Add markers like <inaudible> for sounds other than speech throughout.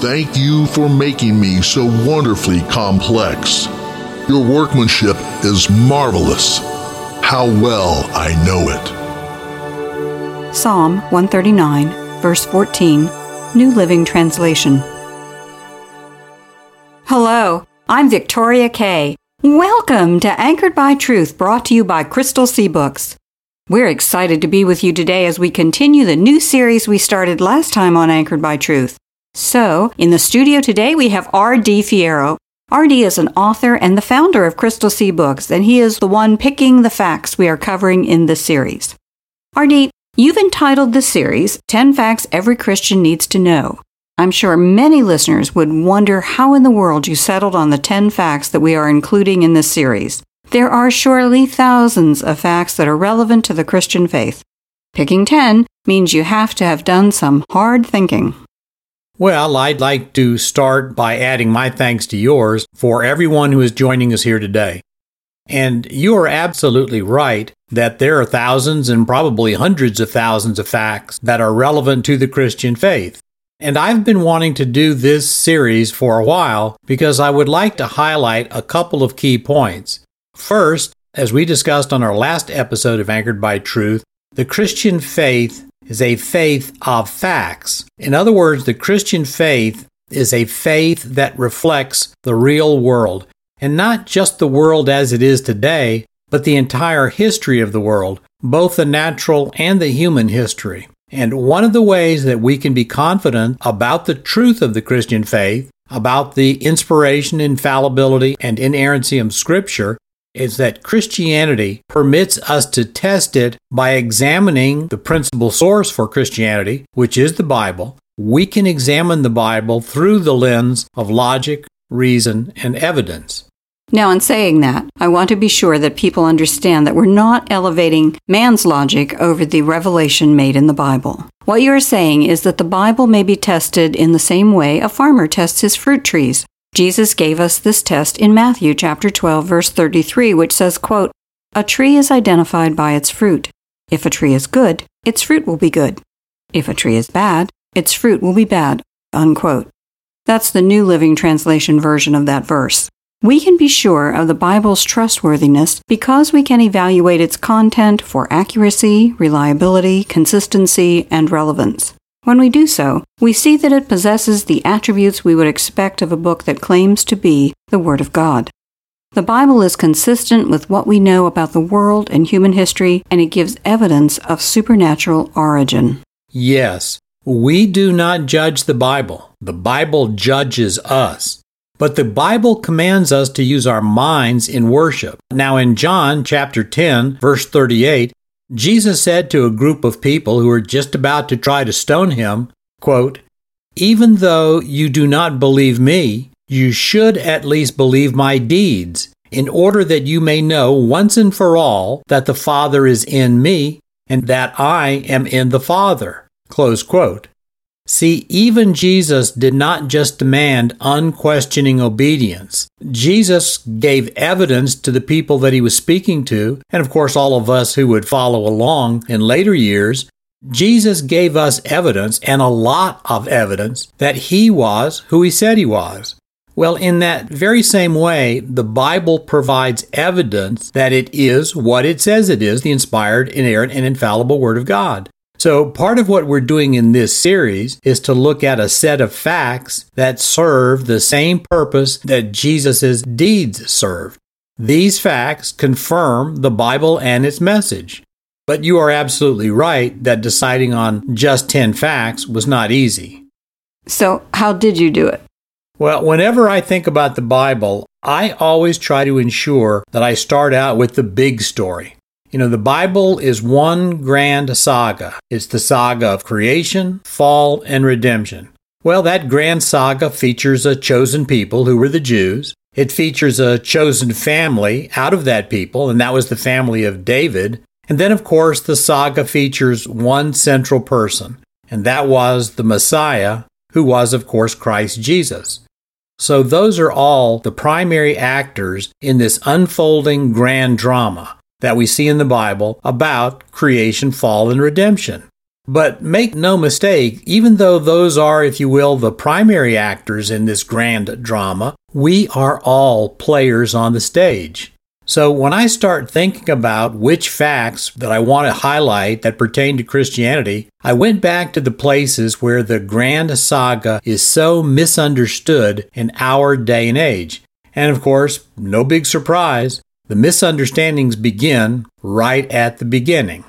Thank you for making me so wonderfully complex. Your workmanship is marvelous. How well I know it. Psalm 139, verse 14, New Living Translation. Hello, I'm Victoria Kay. Welcome to Anchored by Truth, brought to you by Crystal Sea Books. We're excited to be with you today as we continue the new series we started last time on Anchored by Truth. So, in the studio today, we have R.D. Fierro. R.D. is an author and the founder of Crystal Sea Books, and he is the one picking the facts we are covering in this series. R.D., you've entitled the series 10 Facts Every Christian Needs to Know. I'm sure many listeners would wonder how in the world you settled on the 10 facts that we are including in this series. There are surely thousands of facts that are relevant to the Christian faith. Picking 10 means you have to have done some hard thinking. Well, I'd like to start by adding my thanks to yours for everyone who is joining us here today. And you are absolutely right that there are thousands and probably hundreds of thousands of facts that are relevant to the Christian faith. And I've been wanting to do this series for a while because I would like to highlight a couple of key points. First, as we discussed on our last episode of Anchored by Truth, the Christian faith is a faith of facts. In other words, the Christian faith is a faith that reflects the real world, and not just the world as it is today, but the entire history of the world, both the natural and the human history. And one of the ways that we can be confident about the truth of the Christian faith, about the inspiration, infallibility, and inerrancy of Scripture, is that Christianity permits us to test it by examining the principal source for Christianity, which is the Bible. We can examine the Bible through the lens of logic, reason, and evidence. Now, in saying that, I want to be sure that people understand that we're not elevating man's logic over the revelation made in the Bible. What you are saying is that the Bible may be tested in the same way a farmer tests his fruit trees. Jesus gave us this test in Matthew chapter 12 verse 33 which says, quote, "A tree is identified by its fruit. If a tree is good, its fruit will be good. If a tree is bad, its fruit will be bad." Unquote. That's the New Living Translation version of that verse. We can be sure of the Bible's trustworthiness because we can evaluate its content for accuracy, reliability, consistency, and relevance. When we do so, we see that it possesses the attributes we would expect of a book that claims to be the Word of God. The Bible is consistent with what we know about the world and human history, and it gives evidence of supernatural origin. Yes, we do not judge the Bible. The Bible judges us. But the Bible commands us to use our minds in worship. Now in John chapter 10, verse 38, Jesus said to a group of people who were just about to try to stone him, quote, Even though you do not believe me, you should at least believe my deeds, in order that you may know once and for all that the Father is in me and that I am in the Father. Close quote. See, even Jesus did not just demand unquestioning obedience. Jesus gave evidence to the people that he was speaking to, and of course, all of us who would follow along in later years. Jesus gave us evidence, and a lot of evidence, that he was who he said he was. Well, in that very same way, the Bible provides evidence that it is what it says it is the inspired, inerrant, and infallible Word of God. So, part of what we're doing in this series is to look at a set of facts that serve the same purpose that Jesus' deeds served. These facts confirm the Bible and its message. But you are absolutely right that deciding on just 10 facts was not easy. So, how did you do it? Well, whenever I think about the Bible, I always try to ensure that I start out with the big story. You know, the Bible is one grand saga. It's the saga of creation, fall, and redemption. Well, that grand saga features a chosen people who were the Jews. It features a chosen family out of that people, and that was the family of David. And then, of course, the saga features one central person, and that was the Messiah, who was, of course, Christ Jesus. So, those are all the primary actors in this unfolding grand drama that we see in the Bible about creation, fall, and redemption. But make no mistake, even though those are, if you will, the primary actors in this grand drama, we are all players on the stage. So when I start thinking about which facts that I want to highlight that pertain to Christianity, I went back to the places where the grand saga is so misunderstood in our day and age. And of course, no big surprise, the misunderstandings begin right at the beginning.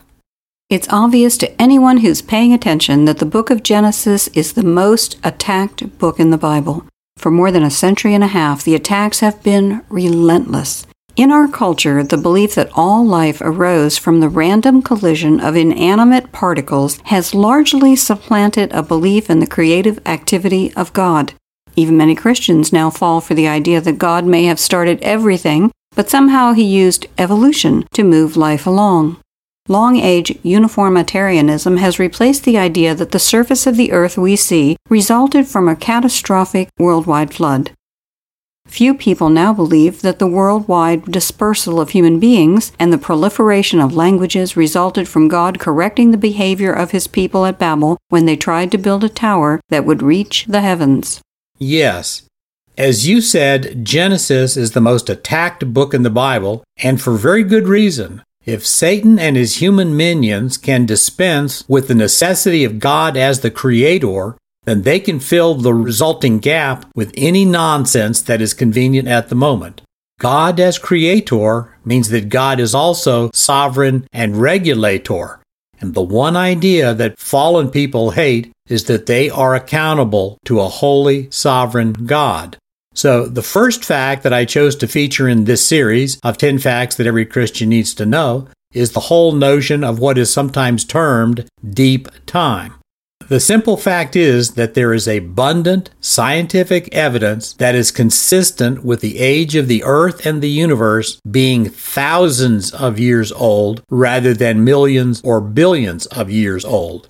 It's obvious to anyone who's paying attention that the book of Genesis is the most attacked book in the Bible. For more than a century and a half, the attacks have been relentless. In our culture, the belief that all life arose from the random collision of inanimate particles has largely supplanted a belief in the creative activity of God. Even many Christians now fall for the idea that God may have started everything but somehow he used evolution to move life along. Long age uniformitarianism has replaced the idea that the surface of the earth we see resulted from a catastrophic worldwide flood. Few people now believe that the worldwide dispersal of human beings and the proliferation of languages resulted from God correcting the behavior of his people at Babel when they tried to build a tower that would reach the heavens. Yes, as you said, Genesis is the most attacked book in the Bible, and for very good reason. If Satan and his human minions can dispense with the necessity of God as the creator, then they can fill the resulting gap with any nonsense that is convenient at the moment. God as creator means that God is also sovereign and regulator. And the one idea that fallen people hate is that they are accountable to a holy, sovereign God. So, the first fact that I chose to feature in this series of 10 facts that every Christian needs to know is the whole notion of what is sometimes termed deep time. The simple fact is that there is abundant scientific evidence that is consistent with the age of the earth and the universe being thousands of years old rather than millions or billions of years old.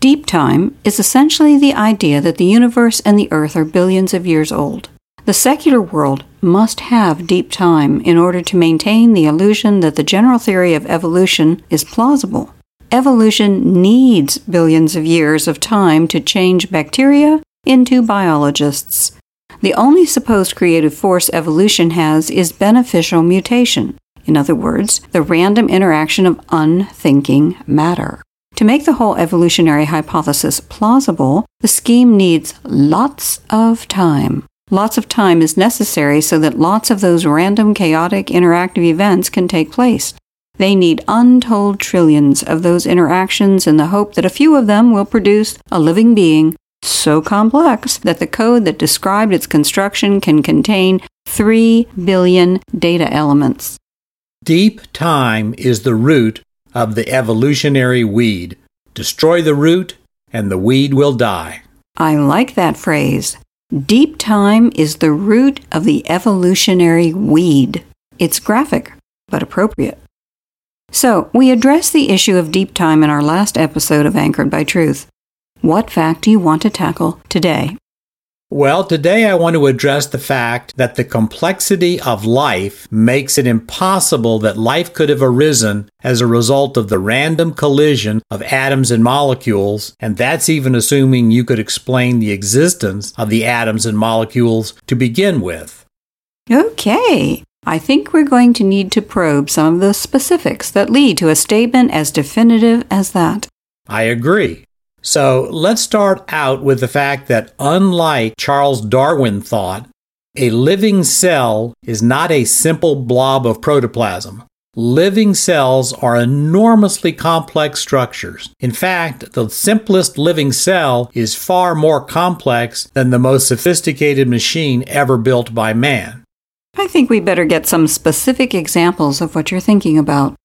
Deep time is essentially the idea that the universe and the earth are billions of years old. The secular world must have deep time in order to maintain the illusion that the general theory of evolution is plausible. Evolution needs billions of years of time to change bacteria into biologists. The only supposed creative force evolution has is beneficial mutation. In other words, the random interaction of unthinking matter. To make the whole evolutionary hypothesis plausible, the scheme needs lots of time. Lots of time is necessary so that lots of those random, chaotic, interactive events can take place. They need untold trillions of those interactions in the hope that a few of them will produce a living being so complex that the code that described its construction can contain 3 billion data elements. Deep time is the root of the evolutionary weed. Destroy the root, and the weed will die. I like that phrase. Deep time is the root of the evolutionary weed. It's graphic, but appropriate. So, we addressed the issue of deep time in our last episode of Anchored by Truth. What fact do you want to tackle today? Well, today I want to address the fact that the complexity of life makes it impossible that life could have arisen as a result of the random collision of atoms and molecules, and that's even assuming you could explain the existence of the atoms and molecules to begin with. Okay. I think we're going to need to probe some of the specifics that lead to a statement as definitive as that. I agree. So let's start out with the fact that, unlike Charles Darwin thought, a living cell is not a simple blob of protoplasm. Living cells are enormously complex structures. In fact, the simplest living cell is far more complex than the most sophisticated machine ever built by man. I think we better get some specific examples of what you're thinking about.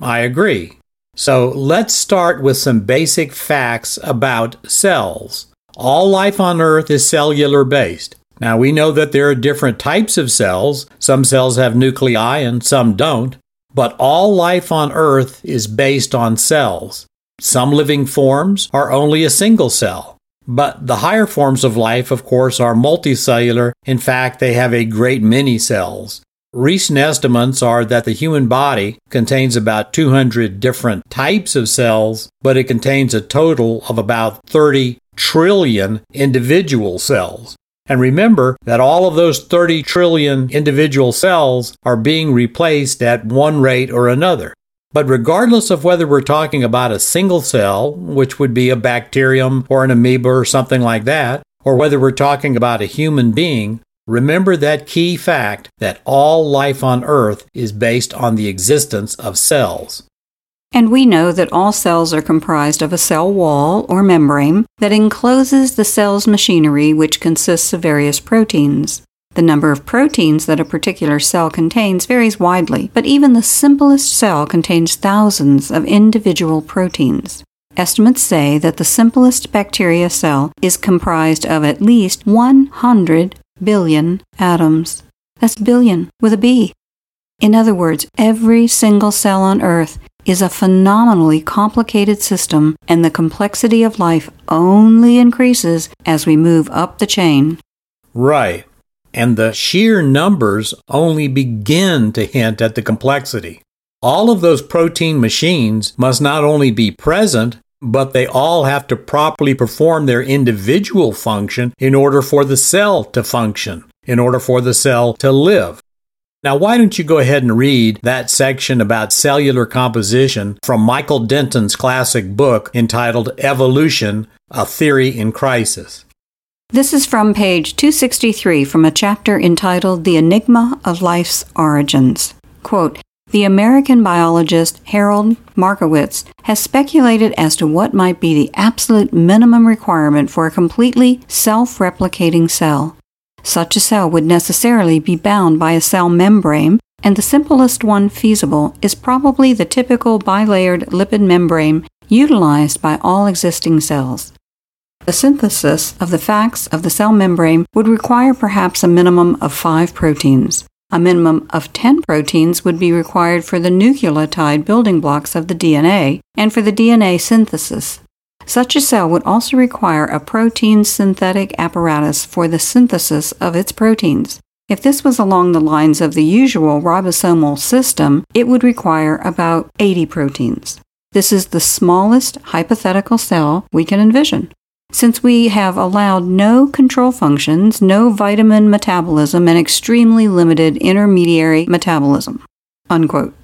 I agree. So let's start with some basic facts about cells. All life on Earth is cellular based. Now, we know that there are different types of cells. Some cells have nuclei and some don't. But all life on Earth is based on cells. Some living forms are only a single cell. But the higher forms of life, of course, are multicellular. In fact, they have a great many cells. Recent estimates are that the human body contains about 200 different types of cells, but it contains a total of about 30 trillion individual cells. And remember that all of those 30 trillion individual cells are being replaced at one rate or another. But regardless of whether we're talking about a single cell, which would be a bacterium or an amoeba or something like that, or whether we're talking about a human being, remember that key fact that all life on Earth is based on the existence of cells. And we know that all cells are comprised of a cell wall or membrane that encloses the cell's machinery, which consists of various proteins. The number of proteins that a particular cell contains varies widely, but even the simplest cell contains thousands of individual proteins. Estimates say that the simplest bacteria cell is comprised of at least 100 billion atoms. That's billion with a B. In other words, every single cell on Earth is a phenomenally complicated system, and the complexity of life only increases as we move up the chain. Right. And the sheer numbers only begin to hint at the complexity. All of those protein machines must not only be present, but they all have to properly perform their individual function in order for the cell to function, in order for the cell to live. Now, why don't you go ahead and read that section about cellular composition from Michael Denton's classic book entitled Evolution A Theory in Crisis? This is from page 263 from a chapter entitled The Enigma of Life's Origins. Quote, the American biologist Harold Morowitz has speculated as to what might be the absolute minimum requirement for a completely self replicating cell. Such a cell would necessarily be bound by a cell membrane, and the simplest one feasible is probably the typical bilayered lipid membrane utilized by all existing cells. The synthesis of the facts of the cell membrane would require perhaps a minimum of five proteins. A minimum of 10 proteins would be required for the nucleotide building blocks of the DNA and for the DNA synthesis. Such a cell would also require a protein synthetic apparatus for the synthesis of its proteins. If this was along the lines of the usual ribosomal system, it would require about 80 proteins. This is the smallest hypothetical cell we can envision. Since we have allowed no control functions, no vitamin metabolism, and extremely limited intermediary metabolism. Unquote.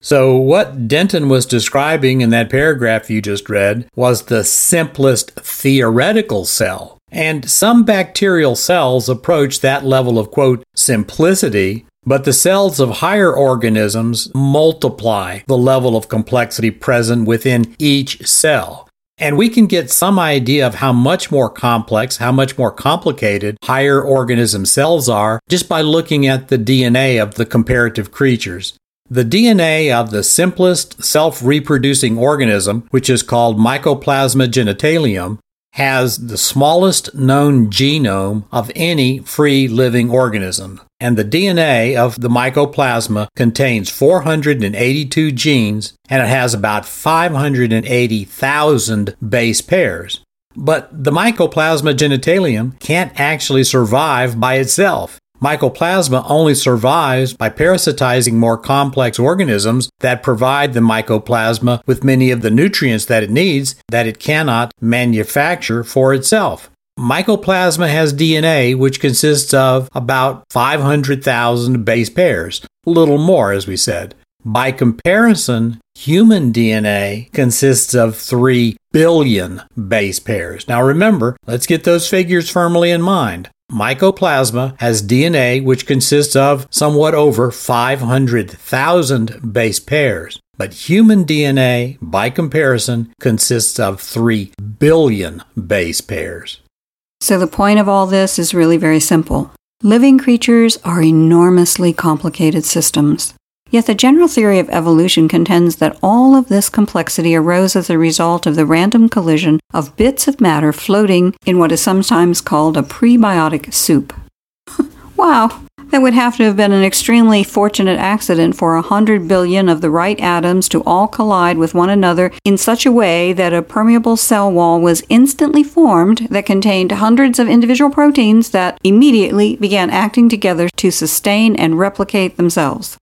So, what Denton was describing in that paragraph you just read was the simplest theoretical cell. And some bacterial cells approach that level of, quote, simplicity, but the cells of higher organisms multiply the level of complexity present within each cell. And we can get some idea of how much more complex, how much more complicated higher organism cells are just by looking at the DNA of the comparative creatures. The DNA of the simplest self reproducing organism, which is called Mycoplasma genitalium, has the smallest known genome of any free living organism. And the DNA of the mycoplasma contains 482 genes and it has about 580,000 base pairs. But the Mycoplasma genitalium can't actually survive by itself. Mycoplasma only survives by parasitizing more complex organisms that provide the mycoplasma with many of the nutrients that it needs that it cannot manufacture for itself. Mycoplasma has DNA which consists of about 500,000 base pairs, little more, as we said. By comparison, human DNA consists of 3 billion base pairs. Now remember, let's get those figures firmly in mind. Mycoplasma has DNA which consists of somewhat over 500,000 base pairs, but human DNA, by comparison, consists of 3 billion base pairs. So the point of all this is really very simple. Living creatures are enormously complicated systems. Yet the general theory of evolution contends that all of this complexity arose as a result of the random collision of bits of matter floating in what is sometimes called a prebiotic soup. <laughs> wow, that would have to have been an extremely fortunate accident for a hundred billion of the right atoms to all collide with one another in such a way that a permeable cell wall was instantly formed that contained hundreds of individual proteins that immediately began acting together to sustain and replicate themselves.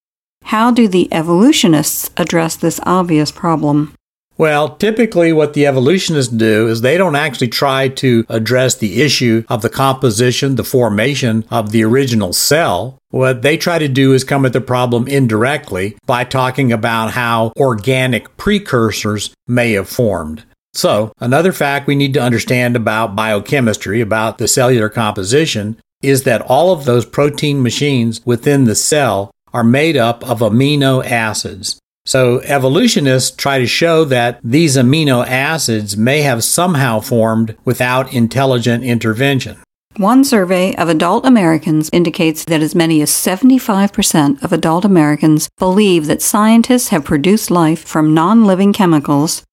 How do the evolutionists address this obvious problem? Well, typically what the evolutionists do is they don't actually try to address the issue of the composition, the formation of the original cell. What they try to do is come at the problem indirectly by talking about how organic precursors may have formed. So, another fact we need to understand about biochemistry, about the cellular composition, is that all of those protein machines within the cell are made up of amino acids. So evolutionists try to show that these amino acids may have somehow formed without intelligent intervention. One survey of adult Americans indicates that as many as 75% of adult Americans believe that scientists have produced life from non living chemicals.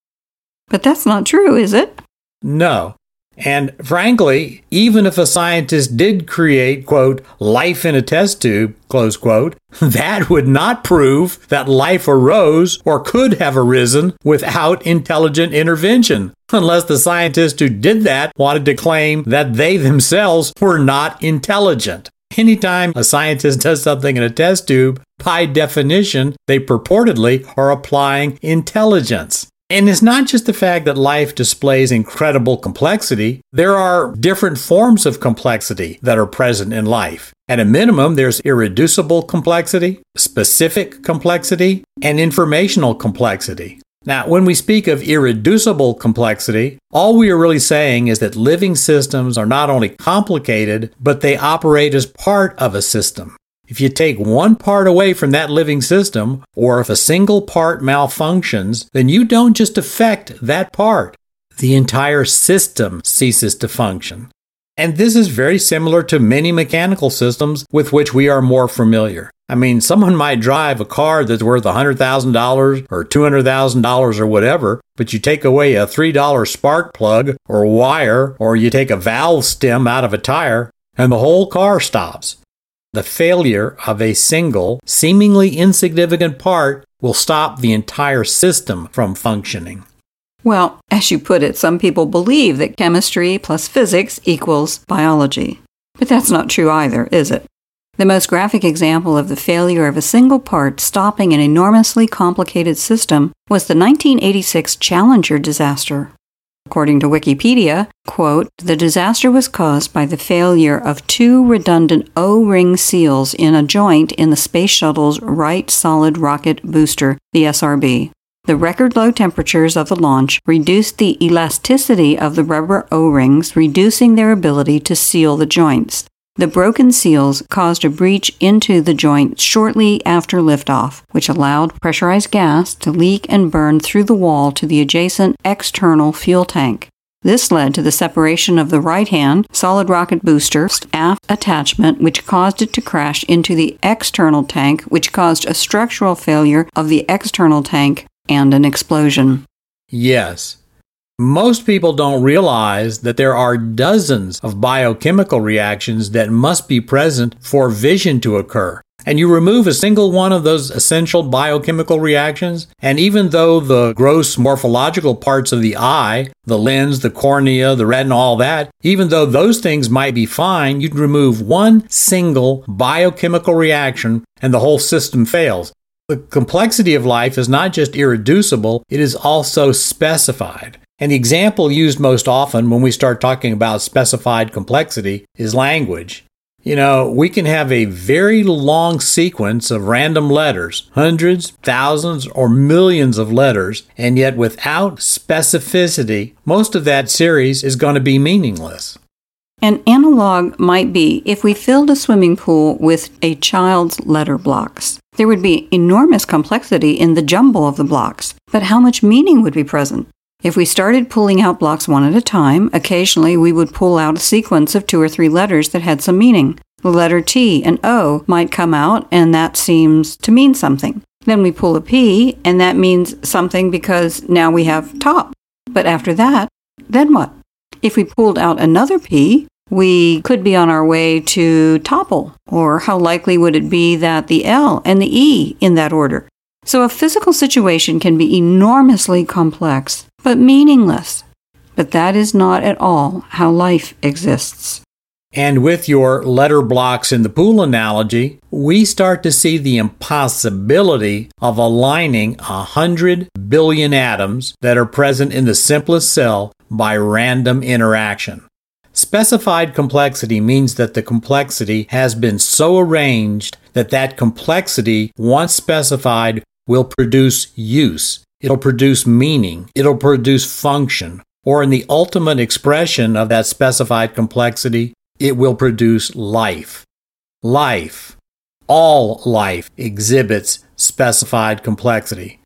But that's not true, is it? No. And frankly, even if a scientist did create, quote, life in a test tube, close quote, <laughs> that would not prove that life arose or could have arisen without intelligent intervention, unless the scientist who did that wanted to claim that they themselves were not intelligent. Anytime a scientist does something in a test tube, by definition, they purportedly are applying intelligence. And it's not just the fact that life displays incredible complexity, there are different forms of complexity that are present in life. At a minimum, there's irreducible complexity, specific complexity, and informational complexity. Now, when we speak of irreducible complexity, all we are really saying is that living systems are not only complicated, but they operate as part of a system. If you take one part away from that living system, or if a single part malfunctions, then you don't just affect that part. The entire system ceases to function. And this is very similar to many mechanical systems with which we are more familiar. I mean, someone might drive a car that's worth $100,000 or $200,000 or whatever, but you take away a $3 spark plug or wire, or you take a valve stem out of a tire, and the whole car stops. The failure of a single, seemingly insignificant part will stop the entire system from functioning. Well, as you put it, some people believe that chemistry plus physics equals biology. But that's not true either, is it? The most graphic example of the failure of a single part stopping an enormously complicated system was the 1986 Challenger disaster. According to Wikipedia, quote, the disaster was caused by the failure of two redundant O-ring seals in a joint in the space shuttle's right solid rocket booster, the SRB. The record low temperatures of the launch reduced the elasticity of the rubber O-rings, reducing their ability to seal the joints. The broken seals caused a breach into the joint shortly after liftoff, which allowed pressurized gas to leak and burn through the wall to the adjacent external fuel tank. This led to the separation of the right hand solid rocket booster aft attachment, which caused it to crash into the external tank, which caused a structural failure of the external tank and an explosion. Yes, most people don't realize that there are dozens of biochemical reactions that must be present for vision to occur. And you remove a single one of those essential biochemical reactions, and even though the gross morphological parts of the eye, the lens, the cornea, the retina, all that, even though those things might be fine, you'd remove one single biochemical reaction and the whole system fails. The complexity of life is not just irreducible, it is also specified. And the example used most often when we start talking about specified complexity is language. You know, we can have a very long sequence of random letters, hundreds, thousands, or millions of letters, and yet without specificity, most of that series is going to be meaningless. An analog might be if we filled a swimming pool with a child's letter blocks. There would be enormous complexity in the jumble of the blocks, but how much meaning would be present? If we started pulling out blocks one at a time, occasionally we would pull out a sequence of two or three letters that had some meaning. The letter T and O might come out, and that seems to mean something. Then we pull a P, and that means something because now we have top. But after that, then what? If we pulled out another P, we could be on our way to topple, or how likely would it be that the L and the E in that order? So a physical situation can be enormously complex, but meaningless. But that is not at all how life exists. And with your letter blocks in the pool analogy, we start to see the impossibility of aligning a hundred billion atoms that are present in the simplest cell by random interaction. Specified complexity means that the complexity has been so arranged that that complexity, once specified, will produce use. It'll produce meaning. It'll produce function. Or in the ultimate expression of that specified complexity, it will produce life. Life, all life exhibits specified complexity.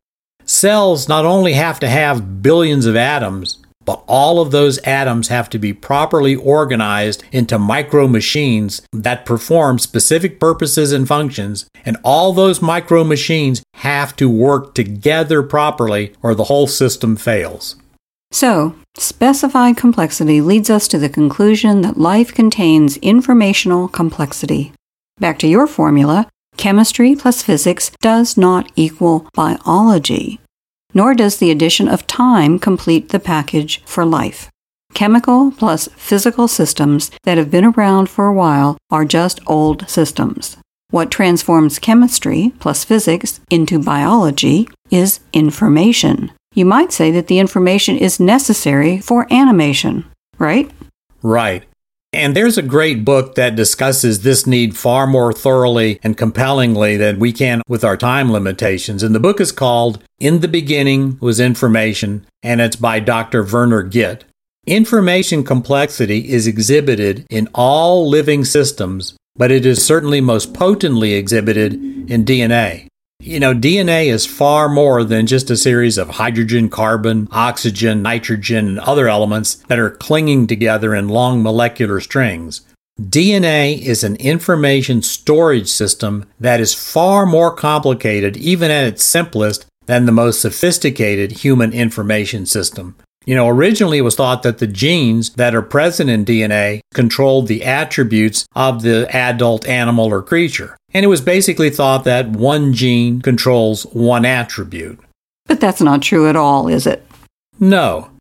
Cells not only have to have billions of atoms, but all of those atoms have to be properly organized into micro machines that perform specific purposes and functions, and all those micro machines have to work together properly or the whole system fails. So, specified complexity leads us to the conclusion that life contains informational complexity. Back to your formula chemistry plus physics does not equal biology, nor does the addition of time complete the package for life. Chemical plus physical systems that have been around for a while are just old systems. What transforms chemistry plus physics into biology is information. You might say that the information is necessary for animation, right? Right. And there's a great book that discusses this need far more thoroughly and compellingly than we can with our time limitations. And the book is called In the Beginning Was Information, and it's by Dr. Werner Gitt. Information complexity is exhibited in all living systems, but it is certainly most potently exhibited in DNA. You know, DNA is far more than just a series of hydrogen, carbon, oxygen, nitrogen, and other elements that are clinging together in long molecular strings. DNA is an information storage system that is far more complicated, even at its simplest, than the most sophisticated human information system. You know, originally it was thought that the genes that are present in DNA controlled the attributes of the adult animal or creature. And it was basically thought that one gene controls one attribute. But that's not true at all, is it? No.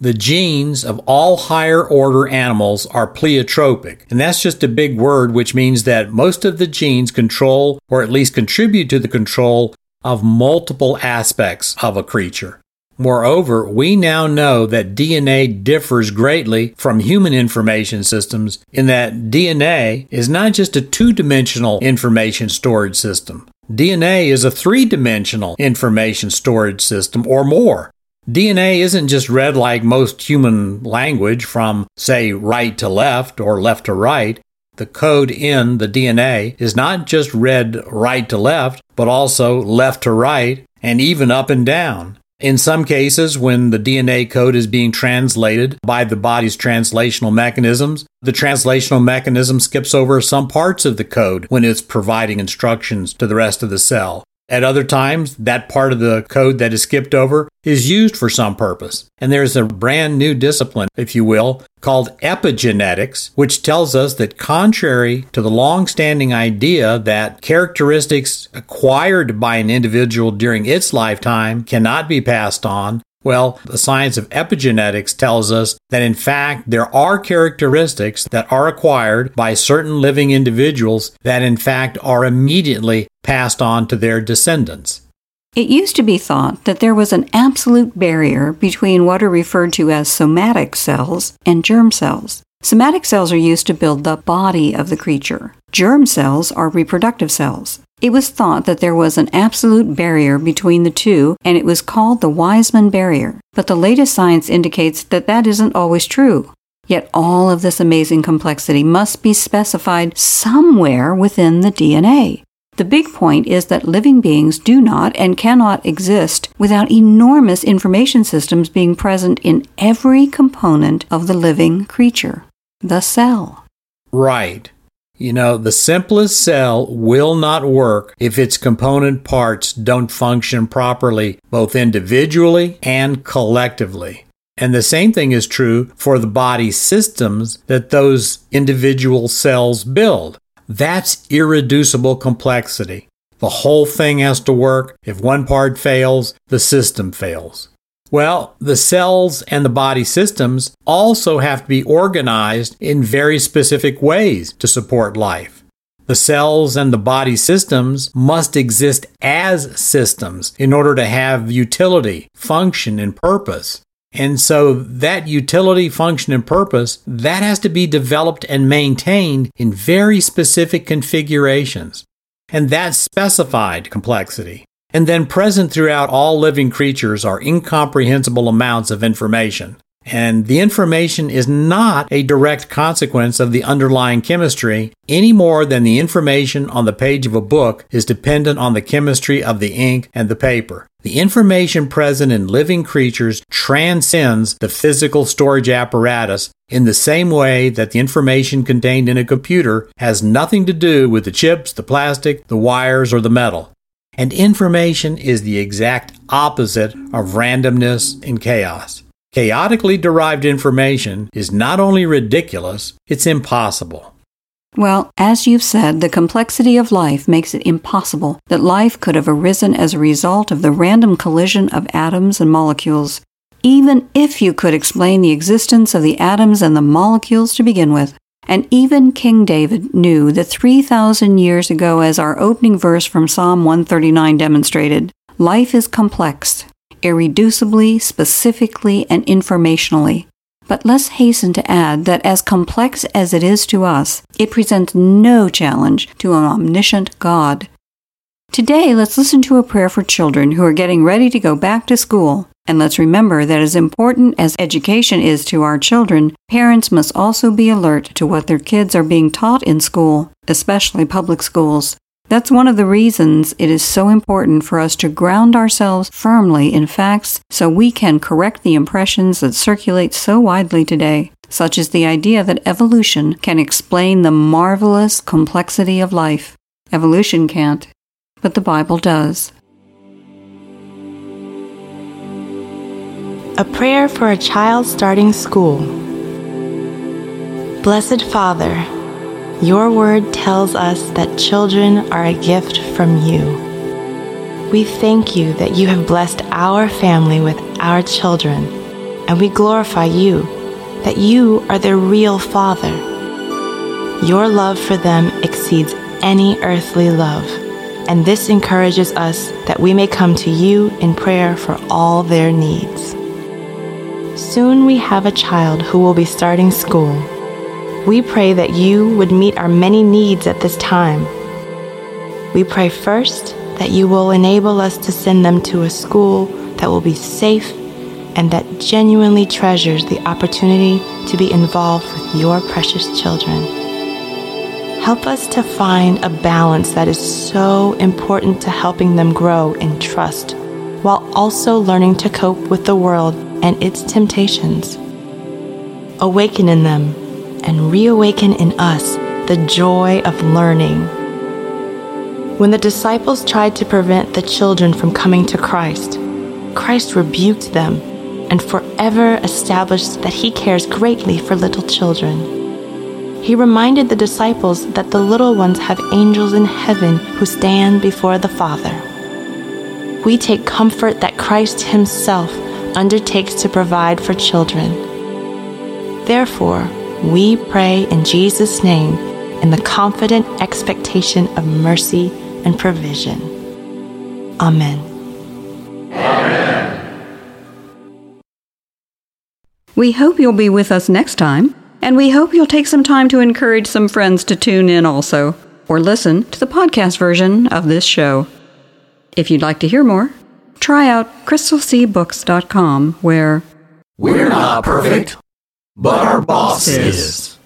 The genes of all higher order animals are pleiotropic, and that's just a big word which means that most of the genes control or at least contribute to the control of multiple aspects of a creature. Moreover, we now know that DNA differs greatly from human information systems in that DNA is not just a two dimensional information storage system. DNA is a three dimensional information storage system or more. DNA isn't just read like most human language from, say, right to left or left to right. The code in the DNA is not just read right to left, but also left to right and even up and down. In some cases, when the DNA code is being translated by the body's translational mechanisms, the translational mechanism skips over some parts of the code when it's providing instructions to the rest of the cell. At other times, that part of the code that is skipped over is used for some purpose. And there's a brand new discipline, if you will, called epigenetics, which tells us that contrary to the long-standing idea that characteristics acquired by an individual during its lifetime cannot be passed on, well, the science of epigenetics tells us that in fact there are characteristics that are acquired by certain living individuals that in fact are immediately passed on to their descendants. It used to be thought that there was an absolute barrier between what are referred to as somatic cells and germ cells. Somatic cells are used to build the body of the creature. Germ cells are reproductive cells. It was thought that there was an absolute barrier between the two, and it was called the Weismann barrier. But the latest science indicates that that isn't always true. Yet all of this amazing complexity must be specified somewhere within the DNA. The big point is that living beings do not and cannot exist without enormous information systems being present in every component of the living creature, the cell. Right. You know, the simplest cell will not work if its component parts don't function properly, both individually and collectively. And the same thing is true for the body systems that those individual cells build. That's irreducible complexity. The whole thing has to work. If one part fails, the system fails. Well, the cells and the body systems also have to be organized in very specific ways to support life. The cells and the body systems must exist as systems in order to have utility, function, and purpose. And so that utility, function, and purpose, that has to be developed and maintained in very specific configurations. And that specified complexity and then present throughout all living creatures are incomprehensible amounts of information. And the information is not a direct consequence of the underlying chemistry any more than the information on the page of a book is dependent on the chemistry of the ink and the paper. The information present in living creatures transcends the physical storage apparatus in the same way that the information contained in a computer has nothing to do with the chips, the plastic, the wires, or the metal. And information is the exact opposite of randomness and chaos. Chaotically derived information is not only ridiculous, it's impossible. Well, as you've said, the complexity of life makes it impossible that life could have arisen as a result of the random collision of atoms and molecules, even if you could explain the existence of the atoms and the molecules to begin with. And even King David knew that 3,000 years ago, as our opening verse from Psalm 139 demonstrated, life is complex, irreducibly, specifically, and informationally. But let's hasten to add that as complex as it is to us, it presents no challenge to an omniscient God. Today, let's listen to a prayer for children who are getting ready to go back to school. And let's remember that as important as education is to our children, parents must also be alert to what their kids are being taught in school, especially public schools. That's one of the reasons it is so important for us to ground ourselves firmly in facts so we can correct the impressions that circulate so widely today, such as the idea that evolution can explain the marvelous complexity of life. Evolution can't, but the Bible does. A prayer for a child starting school. Blessed Father, your word tells us that children are a gift from you. We thank you that you have blessed our family with our children, and we glorify you that you are their real Father. Your love for them exceeds any earthly love, and this encourages us that we may come to you in prayer for all their needs. Soon we have a child who will be starting school. We pray that you would meet our many needs at this time. We pray first that you will enable us to send them to a school that will be safe and that genuinely treasures the opportunity to be involved with your precious children. Help us to find a balance that is so important to helping them grow in trust while also learning to cope with the world and its temptations. Awaken in them and reawaken in us the joy of learning. When the disciples tried to prevent the children from coming to Christ, Christ rebuked them and forever established that he cares greatly for little children. He reminded the disciples that the little ones have angels in heaven who stand before the Father. We take comfort that Christ himself undertakes to provide for children. Therefore, we pray in Jesus' name in the confident expectation of mercy and provision. Amen. Amen. We hope you'll be with us next time, and we hope you'll take some time to encourage some friends to tune in also, or listen to the podcast version of this show. If you'd like to hear more, try out crystalseabooks.com where we're not perfect, but our boss is.